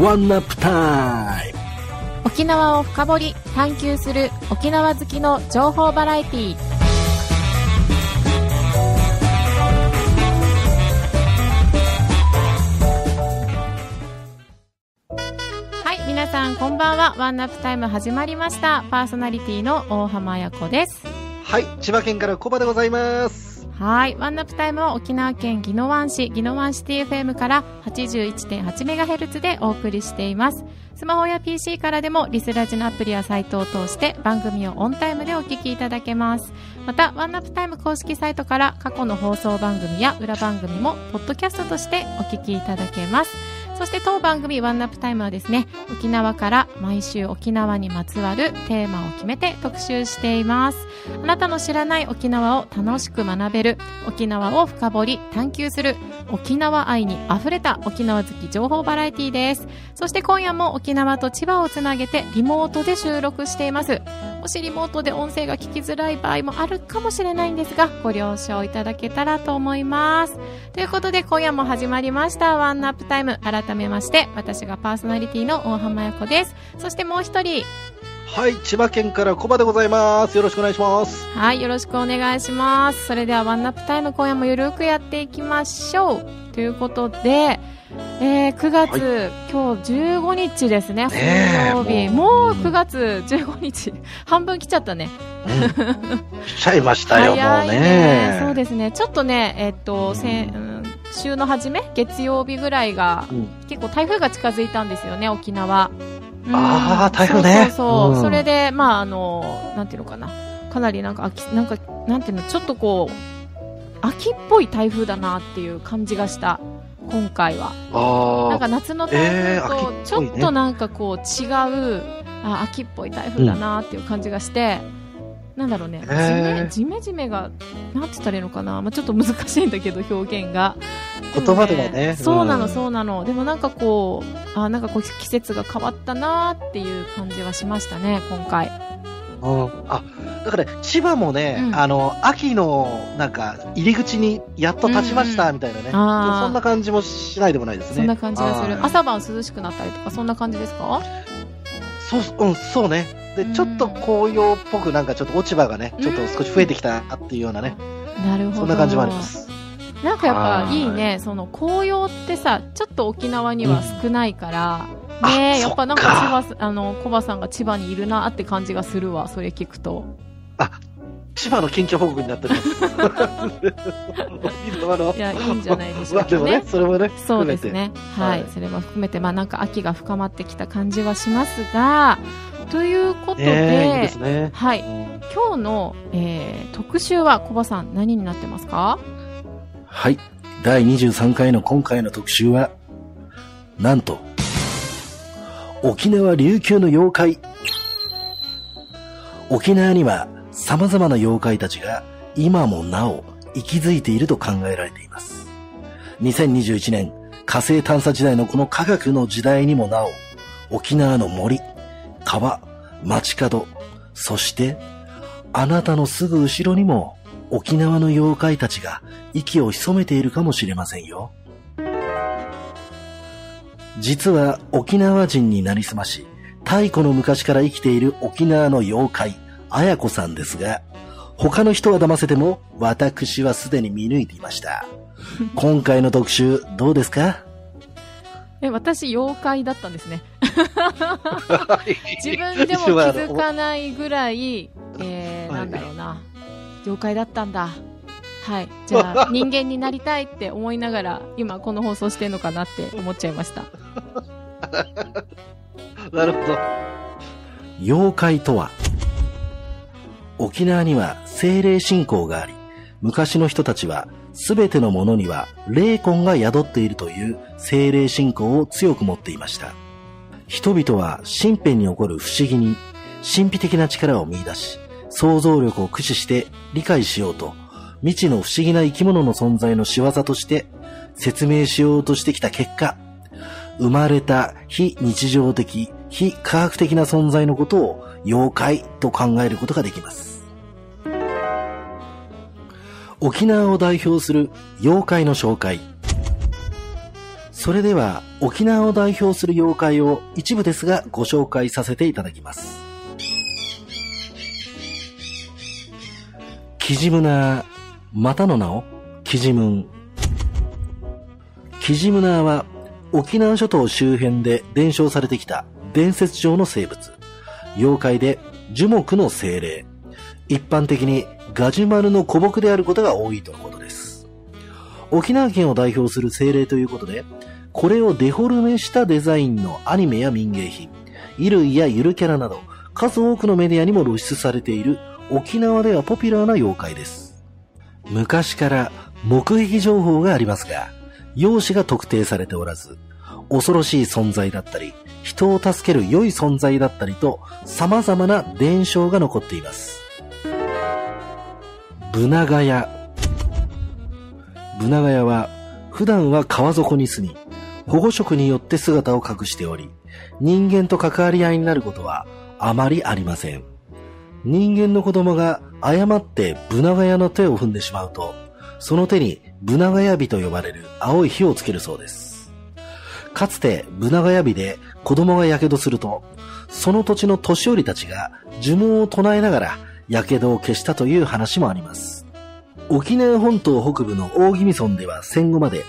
ワンナップタイム沖縄を深掘り探求する沖縄好きの情報バラエティー。はい皆さんこんばんは。ワンナップタイム始まりました。パーソナリティの大浜彩子です。はい、千葉県からコバでございます。はい。ワンナップタイムは沖縄県宜野湾市、宜野湾シティ FM から 81.8MHz でお送りしています。スマホや PC からでもリスラジのアプリやサイトを通して番組をオンタイムでお聞きいただけます。また、ワンナップタイム公式サイトから過去の放送番組や裏番組もポッドキャストとしてお聞きいただけます。そして当番組ワンナップタイムはですね、沖縄から毎週沖縄にまつわるテーマを決めて特集しています。あなたの知らない沖縄を楽しく学べる、沖縄を深掘り探求する、沖縄愛に溢れた沖縄好き情報バラエティです。そして今夜も沖縄と千葉をつなげてリモートで収録しています。もしリモートで音声が聞きづらい場合もあるかもしれないんですが、ご了承いただけたらと思います。ということで今夜も始まりましたワンナップタイム。改めまして、私がパーソナリティの大浜彩子です。そしてもう一人、はい、千葉県からコバでございます。よろしくお願いします。はい、よろしくお願いします。それではワンナップタイム今夜もゆるくやっていきましょう。ということで、えー、9月、は今日15日ですね、水曜日。もうもう9月15日、半分来ちゃったね。うん、しちゃいましたよ、もう早いね。そうですね。ちょっとね、えっと、せんうん週の初め、月曜日ぐらいが、うん結構台風が近づいたんですよね、沖縄。うんあー台風ねそうそうそう、うんそれで、まあ、あの、なんていうのかな。かなりなんか秋、なんか、なんていうの、ちょっとこう、秋っぽい台風だなっていう感じがした、今回は。なんあか夏の台えー風とちょっとなんかこう違う、あ秋っぽい台風だなっていう感じがして、なんだろうね、えー。じめじめがなんて言ったらいいのかな、まあ、ちょっと難しいんだけど表現が。言葉ではね。そうなの、うん。そうなの。でもなんかこうあなんかこう季節が変わったなっていう感じはしましたね今回あ、うん。あ、だから、千葉もね、うん。あの、秋の、なんか、入り口にやっと立ちました、うんみたいなね。あー。そんな感じもしないでもないですね。そんな感じがする。はい。朝晩涼しくなったりとかそんな感じですか？そう、うん、そうね。で、うん。ちょっと紅葉っぽく、なんかちょっと落ち葉がね、ちょっと少し増えてきたっていうようなね、なるほど。そんな感じもあります。なんかやっぱはい。いいね、その紅葉ってさ、ちょっと沖縄には少ないから、うんねえ、あやっぱなんか千葉す、あの、コバさんが千葉にいるなって感じがするわ、それ聞くと。千葉の近況報告になっております。沖縄のいや、いいんじゃないでしょまあでもねうかね。、それもね、そう。ですね。はい。はいそれも含めて、まあなんか秋が深まってきた感じはしますが、ということで、ねえいいですね。はい。うん今日の、えー、特集は、コバさん何になってますか？はい。第23回の今回の特集は、なんと、沖縄琉球の妖怪。沖縄には様々な妖怪たちが今もなお息づいていると考えられています。2021年火星探査時代のこの科学の時代にもなお、沖縄の森、川、街角、そしてあなたのすぐ後ろにも沖縄の妖怪たちが息を潜めているかもしれませんよ。実は沖縄人になりすまし、太古の昔から生きている沖縄の妖怪、綾子さんですが、他の人は騙せても、私はすでに見抜いていました。今回の特集、どうですか？え、私、妖怪だったんですね。自分でも気づかないぐらい、えー、はいなんだろうな、妖怪だったんだ。はい。じゃあ、人間になりたいって思いながら、今この放送してんのかなって思っちゃいました。なるほど。妖怪とは、沖縄には精霊信仰があり、昔の人たちはすべてのものには霊魂が宿っているという精霊信仰を強く持っていました。人々は身辺に起こる不思議に神秘的な力を見出し、想像力を駆使して理解しようと、未知の不思議な生き物の存在の仕業として説明しようとしてきた結果、生まれた非日常的、非科学的な存在のことを妖怪と考えることができます。沖縄を代表する妖怪の紹介。それでは沖縄を代表する妖怪を一部ですがご紹介させていただきます。キジムナ、またの名をキジムン。キジムナーは沖縄諸島周辺で伝承されてきた伝説上の生物。妖怪で樹木の精霊。一般的にガジュマルの古木であることが多いとのことです。沖縄県を代表する精霊ということで、これをデフォルメしたデザインのアニメや民芸品、衣類やゆるキャラなど、数多くのメディアにも露出されている沖縄ではポピュラーな妖怪です。昔から目撃情報がありますが、容姿が特定されておらず、恐ろしい存在だったり、人を助ける良い存在だったりと、様々な伝承が残っています。ブナガヤ。ブナガヤは、普段は川底に住み、保護色によって姿を隠しており、人間と関わり合いになることはあまりありません。人間の子供が誤ってブナガヤの手を踏んでしまうと、その手にブナガヤ火と呼ばれる青い火をつけるそうです。かつてブナガヤ火で子供が火傷すると、その土地の年寄りたちが呪文を唱えながら火傷を消したという話もあります。沖縄本島北部の大宜味村では戦後まで、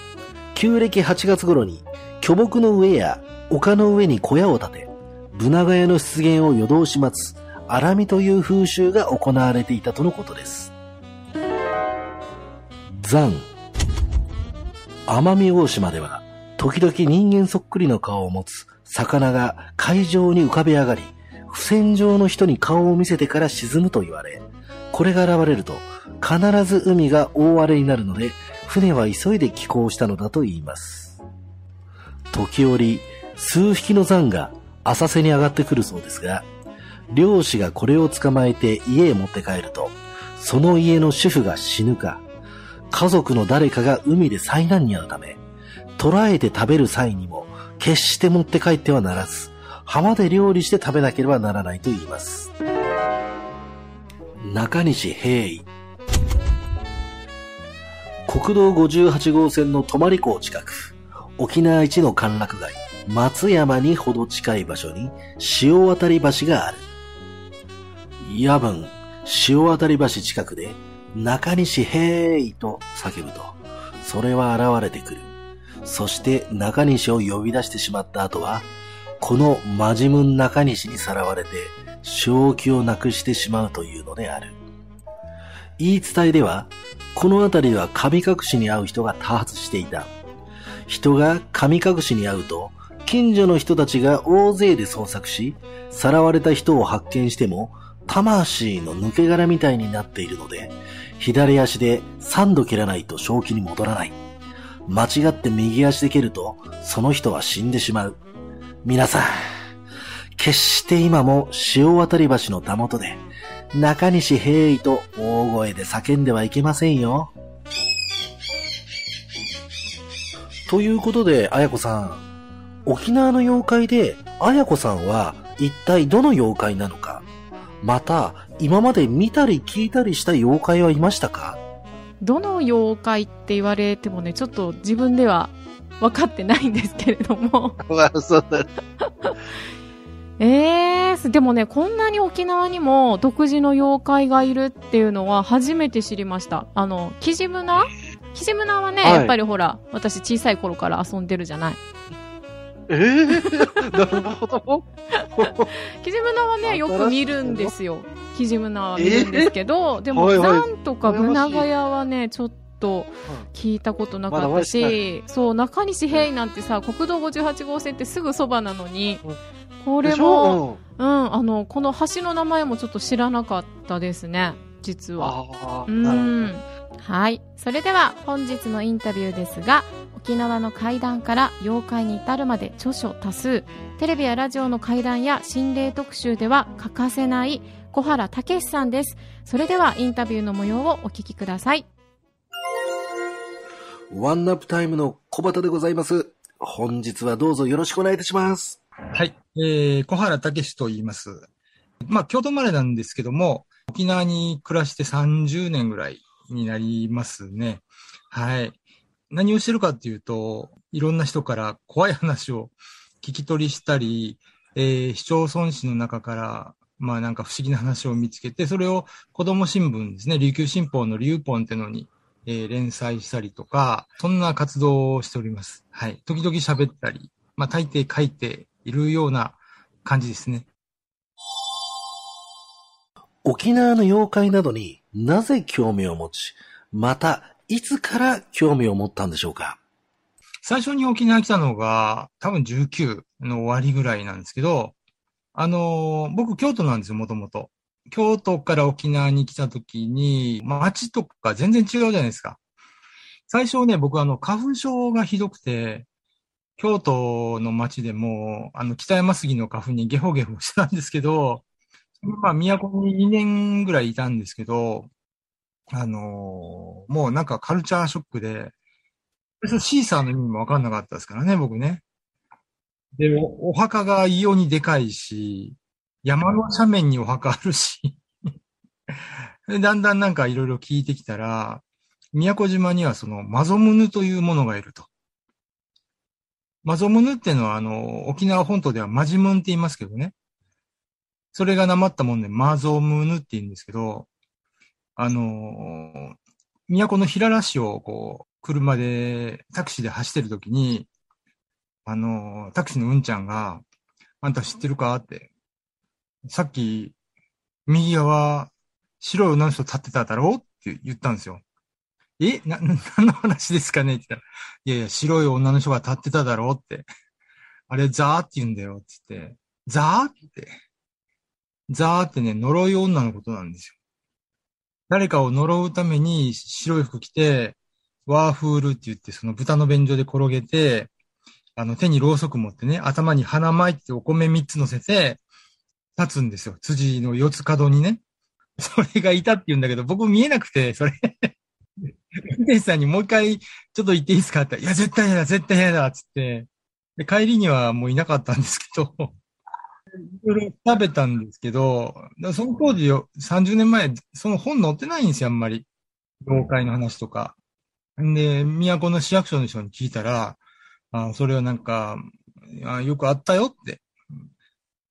旧暦8月頃に巨木の上や丘の上に小屋を建て、ブナガヤの出現を夜通し待つ、アラミという風習が行われていたとのことです。ザン。奄美大島では、時々人間そっくりの顔を持つ魚が海上に浮かび上がり、不戦場の人に顔を見せてから沈むと言われ、これが現れると、必ず海が大荒れになるので、船は急いで寄港したのだと言います。時折、数匹のザンが浅瀬に上がってくるそうですが、漁師がこれを捕まえて家へ持って帰ると、その家の主婦が死ぬか、家族の誰かが海で災難に遭うため、捕らえて食べる際にも決して持って帰ってはならず、浜で料理して食べなければならないと言います。中西平井国道58号線の泊港近く、沖縄一の歓楽街、松山にほど近い場所に潮渡り橋がある。夜分、潮渡り橋近くで中西平井と叫ぶと、それは現れてくる。そして中西を呼び出してしまった後は、このマジムン中西にさらわれて、正気をなくしてしまうというのである。言い伝えでは、この辺りは神隠しに会う人が多発していた。人が神隠しに会うと、近所の人たちが大勢で捜索し、さらわれた人を発見しても、魂の抜け殻みたいになっているので、左足で3度蹴らないと正気に戻らない。間違って右足で蹴ると、その人は死んでしまう。皆さん、決して今も潮渡り橋のたもとで、中西平井と大声で叫んではいけませんよ。ということで、あやこさん、沖縄の妖怪で、あやこさんは一体どの妖怪なのか、また、今まで見たり聞いたりした妖怪はいましたか？どの妖怪って言われてもね、ちょっと自分では分かってないんですけれども。そうだ。え えー、でもね、こんなに沖縄にも独自の妖怪がいるっていうのは初めて知りました。あの、キジムナ？キジムナはね、はいやっぱりほら、私小さい頃から遊んでるじゃない。ええー、なるほど。キジムナはね、よく見るんですよ。キジムナは見るんですけど、でも、はいはいなんとかブナガヤはね、ちょっと聞いたことなかったまだまそう、中西平井なんてさ、国道58号線ってすぐそばなのにうん、これも、ょ？うん、あの、この橋の名前もちょっと知らなかったですね、実うん。は。うん。はい。それでは本日のインタビューですが、沖縄の怪談から妖怪に至るまで著書多数、テレビやラジオの怪談や心霊特集では欠かせない小原武史さんです。それではインタビューの模様をお聞きください。ワンナップタイムの小畑でございます。本日はどうぞよろしくお願いいたします。はい。えー、小原武史と言います。まあ、京都生まれなんですけども、沖縄に暮らして30年ぐらいになりますね。はい。何をしてるかっていうと、いろんな人から怖い話を聞き取りしたり、えー、市町村市の中から、まあなんか不思議な話を見つけて、それを子供新聞ですね、琉球新報のリューポンってのに、えー連載したりとか、そんな活動をしております。はい。時々喋ったり、まあ大抵書いているような感じですね。沖縄の妖怪などになぜ興味を持ち、また、いつから興味を持ったんでしょうか？最初に沖縄来たのが、多分19の終わりぐらいなんですけど、あの僕京都なんですよ、もともと。京都から沖縄に来た時に、街とか全然違うじゃないですか。最初ね、僕あの、花粉症がひどくて、京都の街でも、あの、北山杉の花粉にゲホゲホしてたんですけど、まあ、都に2年ぐらいいたんですけど、あのーもうなんかカルチャーショックで、最初シーサーの意味もわかんなかったですからね、僕ね。で、おお墓が異様にでかいし、山の斜面にお墓あるし、だんだんなんかいろいろ聞いてきたら、宮古島にはそのマゾムヌというものがいると。マゾムヌっていうのはあの、沖縄本島ではマジムンって言いますけどね。それがなまったもんでマゾムヌって言うんですけど、あの、都の平良市をこう、車で、タクシーで走ってる時に、あの、タクシーのうんちゃんが、あんた知ってるかって、さっき、右側、白い女の人立ってただろうって言ったんですよ。えな、な 何の話ですかねって言ったら、いやいや、白い女の人が立ってただろうって。あれ、ザーって言うんだよって言って、ザーって。ザーってね、呪い女のことなんですよ。誰かを呪うために白い服着て、ワーフールって言って、その豚の便所で転げて、あの手にろうそく持ってね、頭に花巻いてお米三つ乗せて、立つんですよ。辻の四つ角にね。それがいたって言うんだけど、僕見えなくて、それ。運転手さんにもう一回、ちょっと言っていいですかって。いや、絶対嫌だ、絶対嫌だ、つって。で、帰りにはもういなかったんですけど、いろいろ食べたんですけど、その当時よ、30年前、その本載ってないんですよ、あんまり。妖怪の話とか。んで、都の市役所の人に聞いたら、あそれはなんか、あよくあったよって。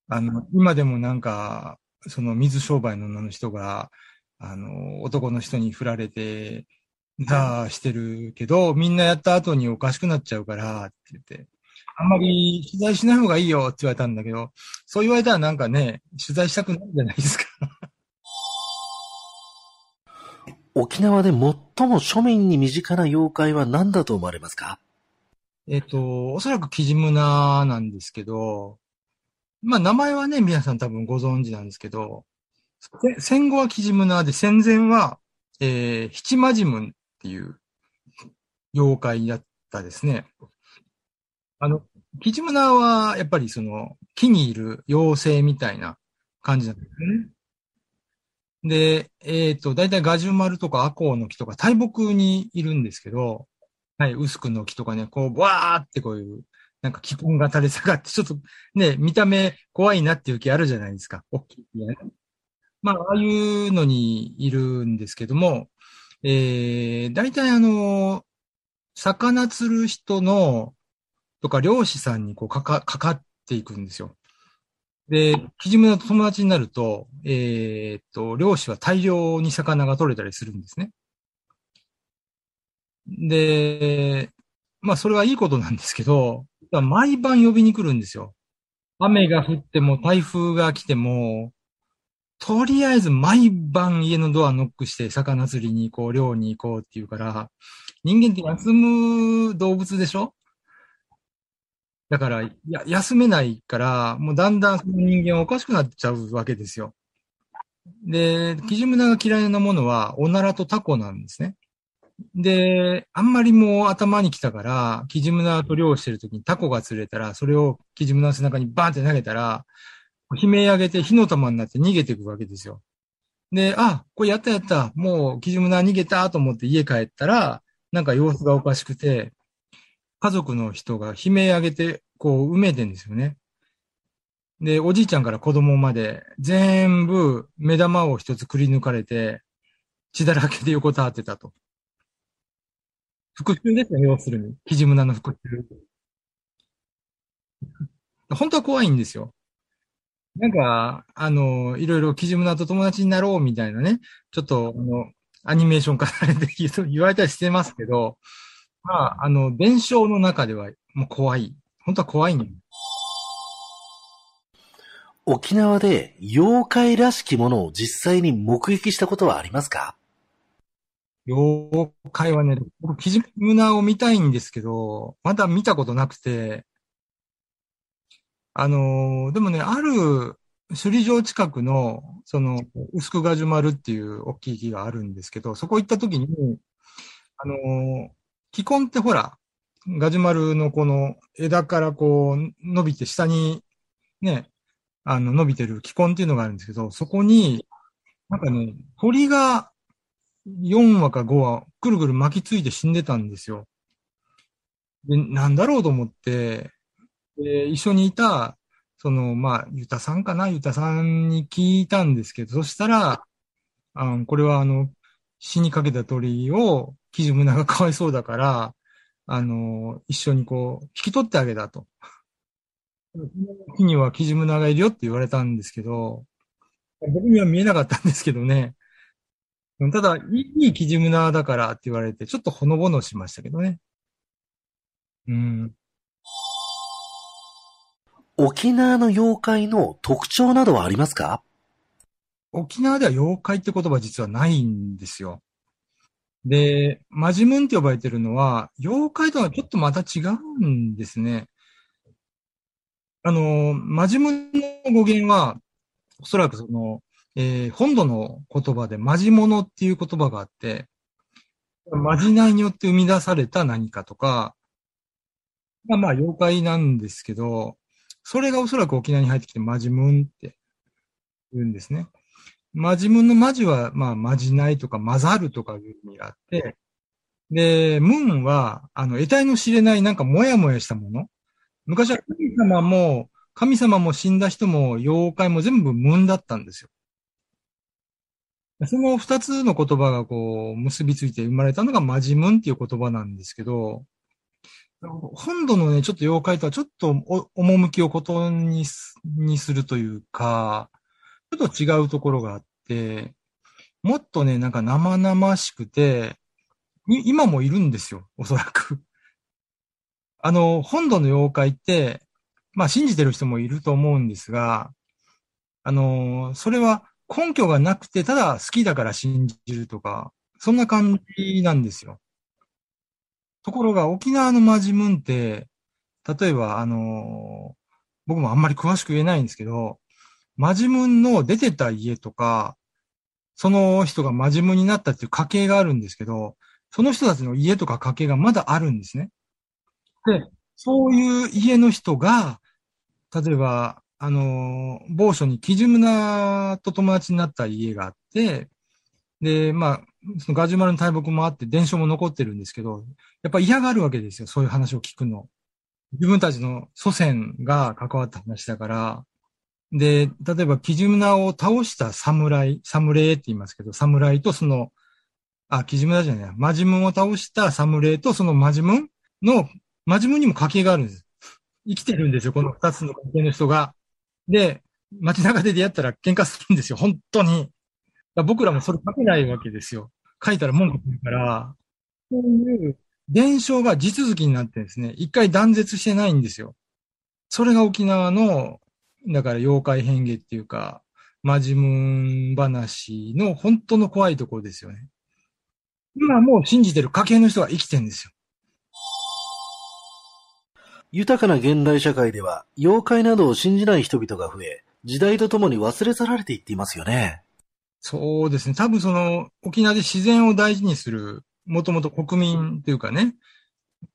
あの、今でもなんか、その水商売の女の人が、あの、男の人に振られて、ザーしてるけど、みんなやった後におかしくなっちゃうから、って言って。あんまり取材しない方がいいよって言われたんだけど、そう言われたらなんかね、取材したくないじゃないですか。沖縄で最も庶民に身近な妖怪は何だと思われますか？えっ、と、おそらくキジムナなんですけど、まあ名前はね、皆さん多分ご存知なんですけど、せ戦後はキジムナで戦前は、えー、七魔ジムンっていう妖怪だったですね。あの、キジムナはやっぱりその木にいる妖精みたいな感じなんですね。で、えっ、と、だいたいガジュマルとかアコウの木とか大木にいるんですけど、はい、ウスクの木とかね、こう、わーってこういう、なんか気根が垂れ下がって、ちょっとね、見た目怖いなっていう木あるじゃないですか。大きいね。まあ、ああいうのにいるんですけども、えー、大体あの、魚釣る人の、とか漁師さんにこうかか、かかっていくんですよ。で、キジムナと友達になると、えーっと、漁師は大量に魚が取れたりするんですね。で、まあそれはいいことなんですけど、毎晩呼びに来るんですよ。雨が降っても台風が来ても、とりあえず毎晩家のドアノックして魚釣りに行こう、漁に行こうって言うから、人間って休む動物でしょ？だから、や、休めないから、もうだんだんその人間はおかしくなっちゃうわけですよ。で、キジムナが嫌いなものは、おならとタコなんですね。で、あんまりもう頭に来たから、キジムナと漁してる時にタコが釣れたら、それをキジムナの背中にバーンって投げたら、悲鳴上げて火の玉になって逃げていくわけですよ。で、あ、これやったやった、もうキジムナ逃げたと思って家帰ったら、なんか様子がおかしくて、家族の人が悲鳴上げて、こう埋めてんですよね。で、おじいちゃんから子供まで、全部目玉を一つくり抜かれて、血だらけで横たわってたと。復讐ですね、要するに。キジムナの復讐。本当は怖いんですよ。なんか、あの、いろいろキジムナと友達になろうみたいなね、ちょっと、あの、アニメーション化されて言われたりしてますけど、まあ、あの、伝承の中ではもう怖い。本当は怖いん沖縄で妖怪らしきものを実際に目撃したことはありますか？妖怪はね、僕、キジムナを見たいんですけど、まだ見たことなくて、あのーでもね、ある首里城近くの、その、薄くガジュマルっていう大きい木があるんですけど、そこ行った時に、あのー、気根ってほら、ガジュマルのこの枝からこう伸びて下にね、あの伸びてる気根っていうのがあるんですけど、そこに、なんかね、鳥が4羽か5羽ぐるぐる巻きついて死んでたんですよ。で、なんだろうと思って、で一緒にいた、その、まあ、ゆたさんかなゆたさんに聞いたんですけど、そしたら、あこれはあの、死にかけた鳥を、キジムナがかわいそうだから、あの、一緒にこう、引き取ってあげたと。木にはキジムナがいるよって言われたんですけど、僕には見えなかったんですけどね。ただ、いいキジムナだからって言われて、ちょっとほのぼのしましたけどね。うん。沖縄の妖怪の特徴などはありますか？沖縄では妖怪って言葉実はないんですよ。で、マジムンって呼ばれてるのは、妖怪とはちょっとまた違うんですね。あの、マジムンの語源は、おそらくその、えー本土の言葉でマジモノっていう言葉があって、まじないによって生み出された何かとか、まあまあ妖怪なんですけど、それがおそらく沖縄に入ってきてマジムンって言うんですね。マジムンのマジは、まあ、マジないとか混ざるとかいう意味があって、で、ムンは、あの、得体の知れないなんかもやもやしたもの。昔は神様も、神様も死んだ人も妖怪も全部ムンだったんですよ。その二つの言葉がこう、結びついて生まれたのがマジムンっていう言葉なんですけど、本土のね、ちょっと妖怪とはちょっとお趣をことにすにするというか、ちょっと違うところがあって、もっとね、なんか生々しくて、今もいるんですよ、おそらく。あの、本土の妖怪って、まあ信じてる人もいると思うんですが、あの、それは根拠がなくて、ただ好きだから信じるとか、そんな感じなんですよ。ところが沖縄のマジムンって、例えばあの、僕もあんまり詳しく言えないんですけど、マジムンの出てた家とか、その人がマジムンになったっていう家系があるんですけど、その人たちの家とか家系がまだあるんですね。で、そういう家の人が、例えば、あの、某所にキジムナと友達になった家があって、で、まあ、そのガジュマルの大木もあって、伝承も残ってるんですけど、やっぱ嫌があるわけですよ、そういう話を聞くの。自分たちの祖先が関わった話だから、で、例えば、キジムナを倒した侍、侍って言いますけど、侍とその、あ、キジムナじゃない、マジムンを倒した侍とそのマジムンの、マジムンにも家系があるんです。生きてるんですよ、この二つの家系の人が。で、街中で出会ったら喧嘩するんですよ、本当に。ら僕らもそれ書けないわけですよ。書いたら文句言うから、そういう伝承が地続きになってですね。一回断絶してないんですよ。それが沖縄の、だから妖怪変化っていうか、マジムーン話の本当の怖いところですよね。今もう信じてる家系の人が生きてるんですよ。豊かな現代社会では、妖怪などを信じない人々が増え、時代とともに忘れ去られていっていますよね。そうですね。多分その、沖縄で自然を大事にする、もともと国民というかね、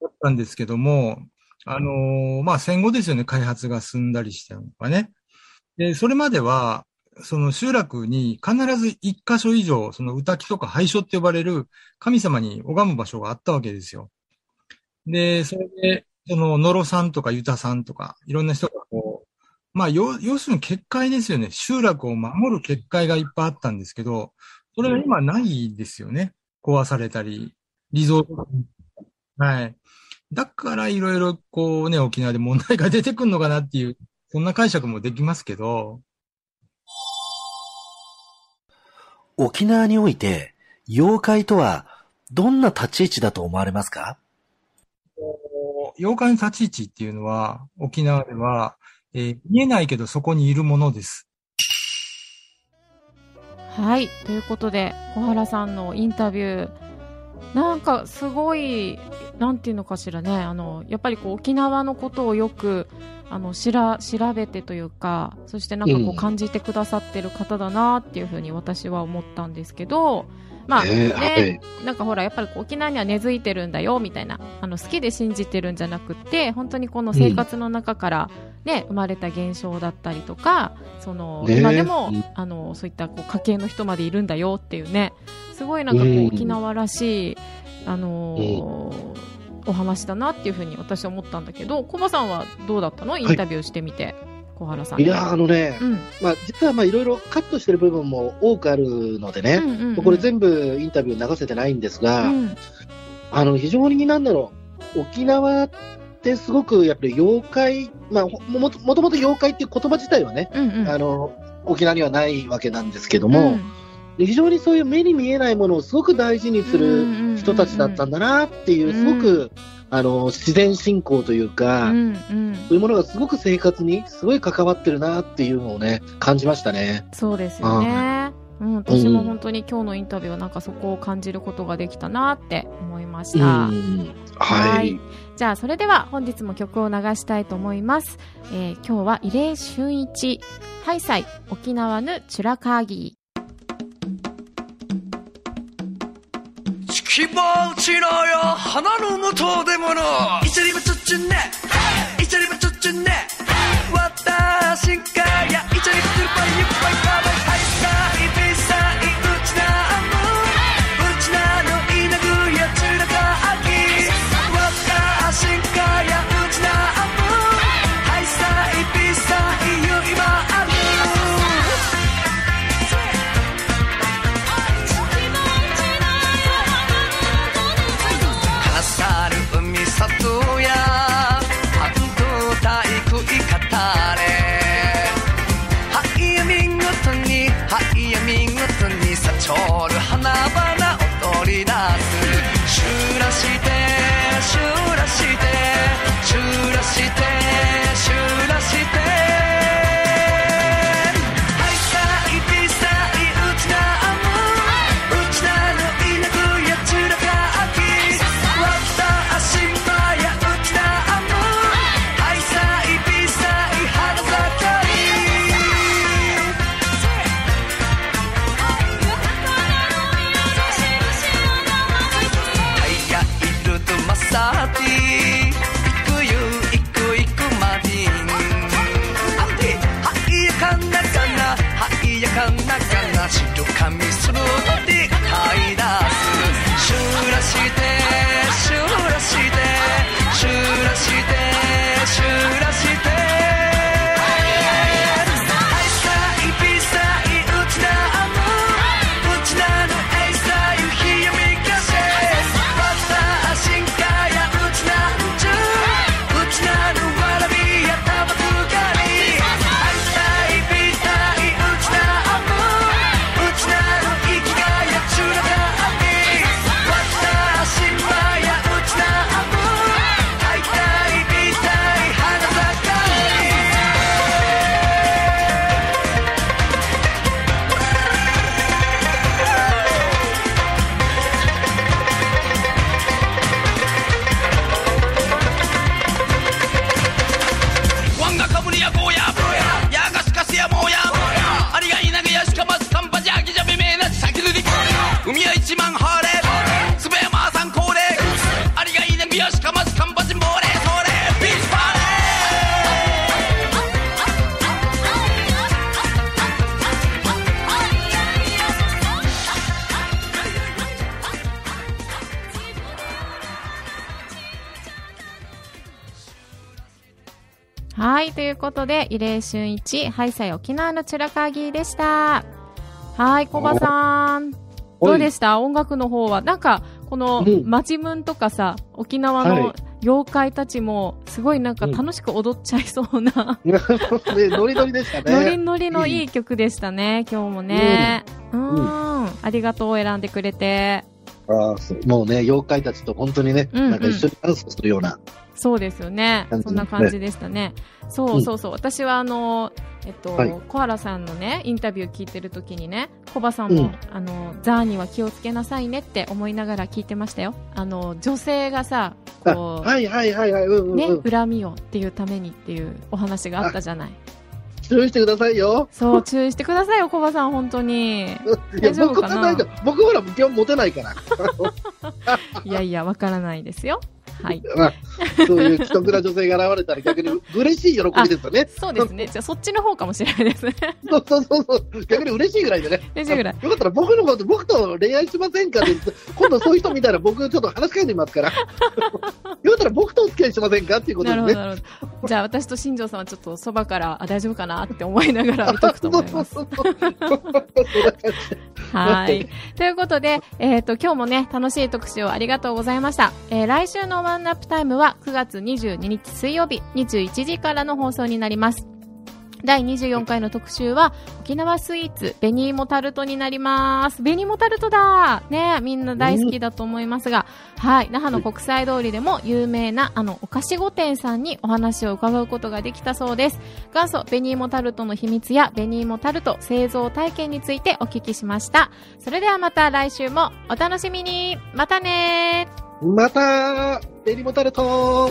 だったんですけども、あのーまあ、戦後ですよね、開発が進んだりしたのがね。で、それまでは、その集落に必ず一箇所以上、その歌木とか廃所って呼ばれる神様に拝む場所があったわけですよ。で、それで、その、野呂さんとかユタさんとか、いろんな人がこう、まあ、要要するに結界ですよね。集落を守る結界がいっぱいあったんですけど、それが今ないですよね。壊されたり、リゾートはい。だからいろいろこうね、沖縄で問題が出てくるのかなっていう、そんな解釈もできますけど、沖縄において、妖怪とはどんな立ち位置だと思われますか？妖怪の立ち位置っていうのは、沖縄では、えー見えないけどそこにいるものです。はい。ということで、小原さんのインタビュー、なんかすごい、なんていうのかしらね、あの、やっぱりこう沖縄のことをよく、あの、しら、調べてというか、そしてなんかこううん感じてくださってる方だなっていうふうに私は思ったんですけど、まあ、えーね、なんかほら、やっぱり沖縄には根付いてるんだよ、みたいな。あの、好きで信じてるんじゃなくて、本当にこの生活の中からね、生まれた現象だったりとか、その、ね。今でもうん、あの、そういったこう家系の人までいるんだよっていうね、すごいなんかこううん。沖縄らしい、あのーお話だなっていうふうに私は思ったんだけど、コバさんはどうだったの？インタビューしてみて、小原さん。いや、あのね、うん。まあ、実はまあいろいろカットしてる部分も多くあるのでね、うんうんうん。これ全部インタビュー流せてないんですが、うん。あの、非常になんだろう、沖縄ってすごくやっぱり妖怪、まあ、ほもともともと妖怪っていう言葉自体はね、うんうん。あの、沖縄にはないわけなんですけども、うんで非常にそういう目に見えないものをすごく大事にする人たちだったんだなっていう、すごく、あの、自然信仰というか、うんうん。そういうものがすごく生活にすごい関わってるなっていうのをね、感じましたね。そうですよね。うん、私も本当に今日のインタビューはなんかそこを感じることができたなって思いました。うんはい。じゃあそれでは本日も曲を流したいと思います。えー今日は異例春一、ハイサイ沖縄のチュラカーギ気持ちのよ花の元でもの一人もちょっちゅねということで、異例春一、ハイサイ沖縄のチュラカーギーでした。はい、コバさん。どうでした？音楽の方は。なんか、ここのうん、マジムンとかさ、沖縄はのい妖怪たちも、すごいなんか楽しく踊っちゃいそうな、ね、ノリノリでしたノリね。ノリのいい曲でしたね、今日もね。うん。ありがとう、選んでくれて。あもうね、妖怪たちと本当にね、うんうんなんか一緒にダンスするような。そうですよねそんな感じでしたね。そうそうそう。私はあの、えっと、はい小原さんのね、インタビュー聞いてる時にね、コバさんも、うんあの、ザーには気をつけなさいねって思いながら聞いてましたよ。あの、女性がさ、あこう、はいはいはいはい、うんうん、ね、うん。恨みをっていうためにっていうお話があったじゃない。注意してくださいよ。そう、注意してくださいよ、コバさん、本当に。大、丈夫かな？僕ほら、基本モテないから。いやいや、わからないですよ。はい。まあ、そういう既得な女性が現れたら逆に嬉しい喜びですよね。そうですね。じゃあ、そっちの方かもしれないですね。そうそうそうそう。逆に嬉しいぐらいでね。嬉しいぐらい。よかったら僕のこと、僕と恋愛しませんかって今度そういう人見たら僕ちょっと話しかけてみますから。よかったら僕とお付き合いしませんかっていうことなるほど、ですね。なるほど。じゃあ、私と新庄さんはちょっとそばから、あ、大丈夫かなって思いながら見とくと思います。はい。ということで、えっ、と、今日もね、楽しい特集をありがとうございました。えー来週のワンナップタイムは9月22日水曜日21時からの放送になります。第24回の特集は沖縄スイーツ紅芋タルトになります。紅芋タルトだねみんな大好きだと思いますが、はい。那覇の国際通りでも有名なあのお菓子御殿さんにお話を伺うことができたそうです。元祖紅芋タルトの秘密や紅芋タルト製造体験についてお聞きしました。それではまた来週もお楽しみにまたねーまた、ベリモタルト